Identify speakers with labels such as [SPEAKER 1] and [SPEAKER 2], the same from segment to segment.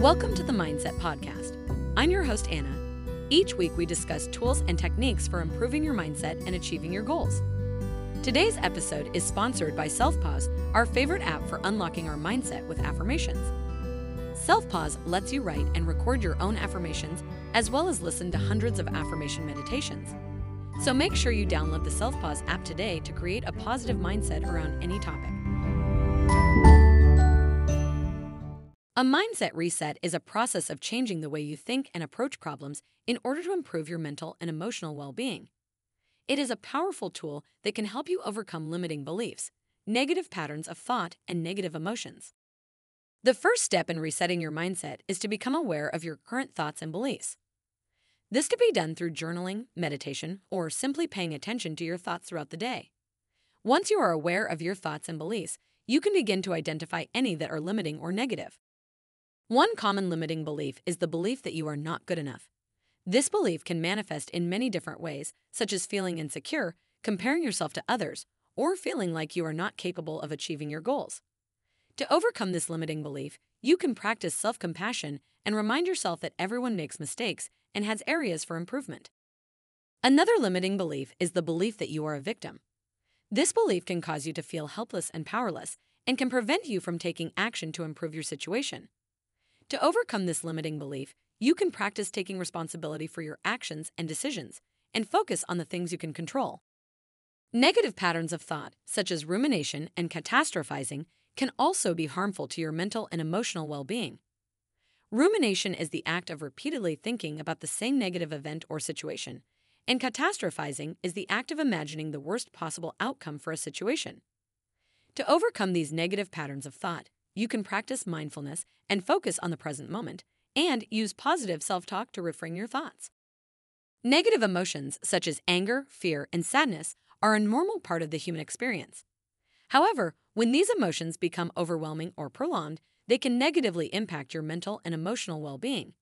[SPEAKER 1] Welcome to the Mindset Podcast. I'm your host, Anna. Each week, we discuss tools and techniques for improving your mindset and achieving your goals. Today's episode is sponsored by SelfPause, our favorite app for unlocking our mindset with affirmations. SelfPause lets you write and record your own affirmations, as well as listen to hundreds of affirmation meditations. So make sure you download the SelfPause app today to create a positive mindset around any topic. A mindset reset is a process of changing the way you think and approach problems in order to improve your mental and emotional well being. It is a powerful tool that can help you overcome limiting beliefs, negative patterns of thought, and negative emotions. The first step in resetting your mindset is to become aware of your current thoughts and beliefs. This can be done through journaling, meditation, or simply paying attention to your thoughts throughout the day. Once you are aware of your thoughts and beliefs, you can begin to identify any that are limiting or negative. One common limiting belief is the belief that you are not good enough. This belief can manifest in many different ways, such as feeling insecure, comparing yourself to others, or feeling like you are not capable of achieving your goals. To overcome this limiting belief, you can practice self compassion and remind yourself that everyone makes mistakes and has areas for improvement. Another limiting belief is the belief that you are a victim. This belief can cause you to feel helpless and powerless and can prevent you from taking action to improve your situation. To overcome this limiting belief, you can practice taking responsibility for your actions and decisions and focus on the things you can control. Negative patterns of thought, such as rumination and catastrophizing, can also be harmful to your mental and emotional well being. Rumination is the act of repeatedly thinking about the same negative event or situation, and catastrophizing is the act of imagining the worst possible outcome for a situation. To overcome these negative patterns of thought, you can practice mindfulness and focus on the present moment, and use positive self talk to reframe your thoughts. Negative emotions, such as anger, fear, and sadness, are a normal part of the human experience. However, when these emotions become overwhelming or prolonged, they can negatively impact your mental and emotional well being.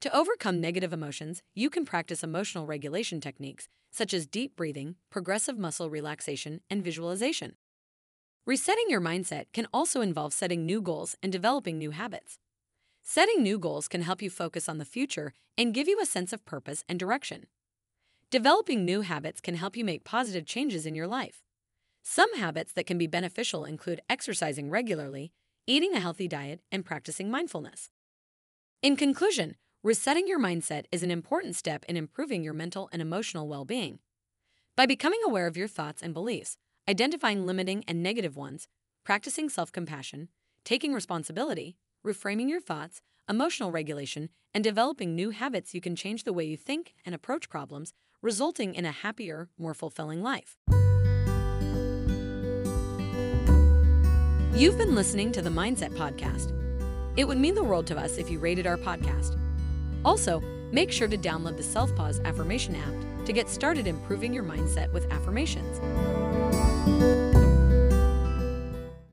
[SPEAKER 1] To overcome negative emotions, you can practice emotional regulation techniques such as deep breathing, progressive muscle relaxation, and visualization. Resetting your mindset can also involve setting new goals and developing new habits. Setting new goals can help you focus on the future and give you a sense of purpose and direction. Developing new habits can help you make positive changes in your life. Some habits that can be beneficial include exercising regularly, eating a healthy diet, and practicing mindfulness. In conclusion, resetting your mindset is an important step in improving your mental and emotional well being. By becoming aware of your thoughts and beliefs, identifying limiting and negative ones, practicing self compassion, taking responsibility, reframing your thoughts, emotional regulation, and developing new habits, you can change the way you think and approach problems, resulting in a happier, more fulfilling life. You've been listening to the Mindset Podcast. It would mean the world to us if you rated our podcast. Also, make sure to download the Self Pause Affirmation app to get started improving your mindset with affirmations. Thank you.